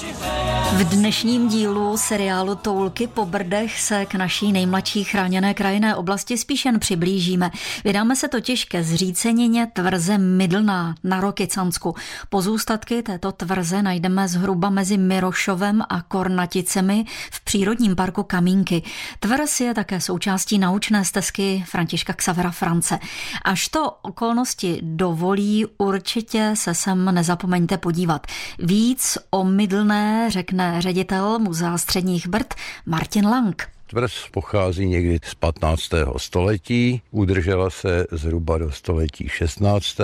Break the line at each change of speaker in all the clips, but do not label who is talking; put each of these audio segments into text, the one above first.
she's had. V dnešním dílu seriálu Toulky po Brdech se k naší nejmladší chráněné krajinné oblasti spíš jen přiblížíme. Vydáme se totiž ke zřícenině tvrze Mydlná na Rokycansku. Pozůstatky této tvrze najdeme zhruba mezi Mirošovem a Kornaticemi v přírodním parku Kamínky. Tvrz je také součástí naučné stezky Františka Xavera France. Až to okolnosti dovolí, určitě se sem nezapomeňte podívat. Víc o Mydlné řekne ředitel Muzea středních Brd Martin Lang.
Tvrz pochází někdy z 15. století, udržela se zhruba do století 16.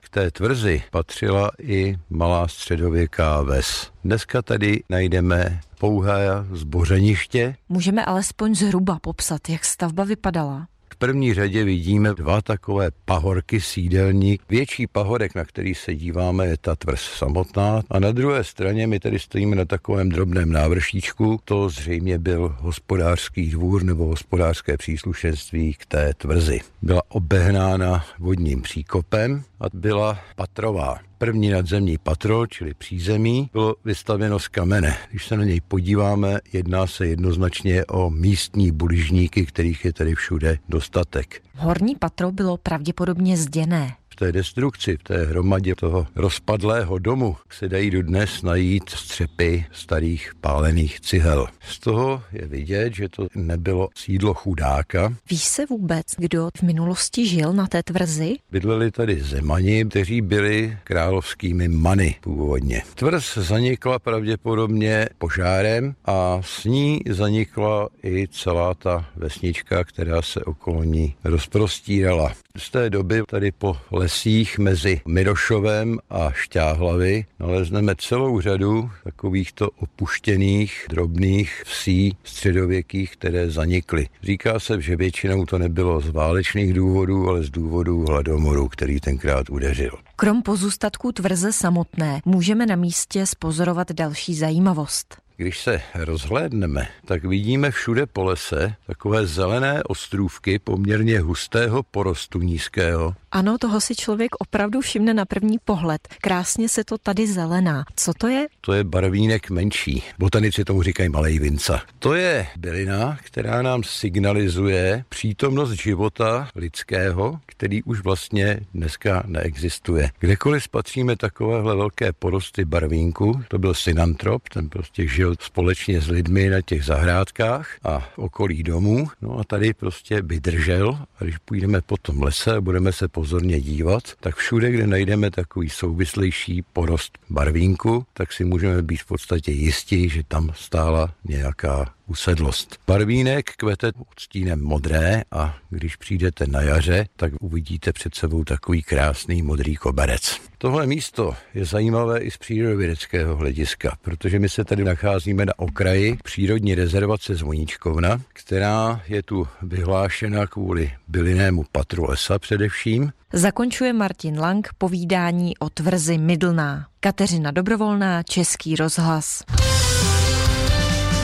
K té tvrzi patřila i malá středověká ves. Dneska tady najdeme pouhé zbořeniště.
Můžeme alespoň zhruba popsat, jak stavba vypadala
první řadě vidíme dva takové pahorky sídelní. Větší pahorek, na který se díváme, je ta tvrz samotná. A na druhé straně my tady stojíme na takovém drobném návršíčku. To zřejmě byl hospodářský dvůr nebo hospodářské příslušenství k té tvrzi. Byla obehnána vodním příkopem a byla patrová. První nadzemní patro, čili přízemí, bylo vystavěno z kamene. Když se na něj podíváme, jedná se jednoznačně o místní buližníky, kterých je tady všude dostatek.
Horní patro bylo pravděpodobně zděné
v té destrukci, v té hromadě toho rozpadlého domu se dají dodnes najít střepy starých pálených cihel. Z toho je vidět, že to nebylo sídlo chudáka.
Ví se vůbec, kdo v minulosti žil na té tvrzi?
Bydleli tady zemani, kteří byli královskými many původně. Tvrz zanikla pravděpodobně požárem a s ní zanikla i celá ta vesnička, která se okolo ní rozprostírala. Z té doby tady po lesích mezi Mirošovem a Šťáhlavy nalezneme celou řadu takovýchto opuštěných drobných vsí středověkých, které zanikly. Říká se, že většinou to nebylo z válečných důvodů, ale z důvodů hladomoru, který tenkrát udeřil.
Krom pozůstatků tvrze samotné můžeme na místě spozorovat další zajímavost.
Když se rozhlédneme, tak vidíme všude po lese takové zelené ostrůvky poměrně hustého porostu nízkého.
Ano, toho si člověk opravdu všimne na první pohled. Krásně se to tady zelená. Co to je?
To je barvínek menší. Botanici tomu říkají malej vinca. To je bylina, která nám signalizuje přítomnost života lidského, který už vlastně dneska neexistuje. Kdekoliv spatříme takovéhle velké porosty barvínku, to byl synantrop, ten prostě žil společně s lidmi na těch zahrádkách a okolí domů. No a tady prostě vydržel a když půjdeme po tom lese a budeme se pozorně dívat, tak všude, kde najdeme takový souvislejší porost barvínku, tak si můžeme být v podstatě jistí, že tam stála nějaká usedlost. Barvínek kvete odstínem modré a když přijdete na jaře, tak uvidíte před sebou takový krásný modrý koberec. Tohle místo je zajímavé i z přírodovědeckého hlediska, protože my se tady nacházíme na okraji přírodní rezervace Zvoníčkovna, která je tu vyhlášena kvůli bylinému patru lesa především.
Zakončuje Martin Lang povídání o tvrzi Mydlná. Kateřina Dobrovolná, Český rozhlas.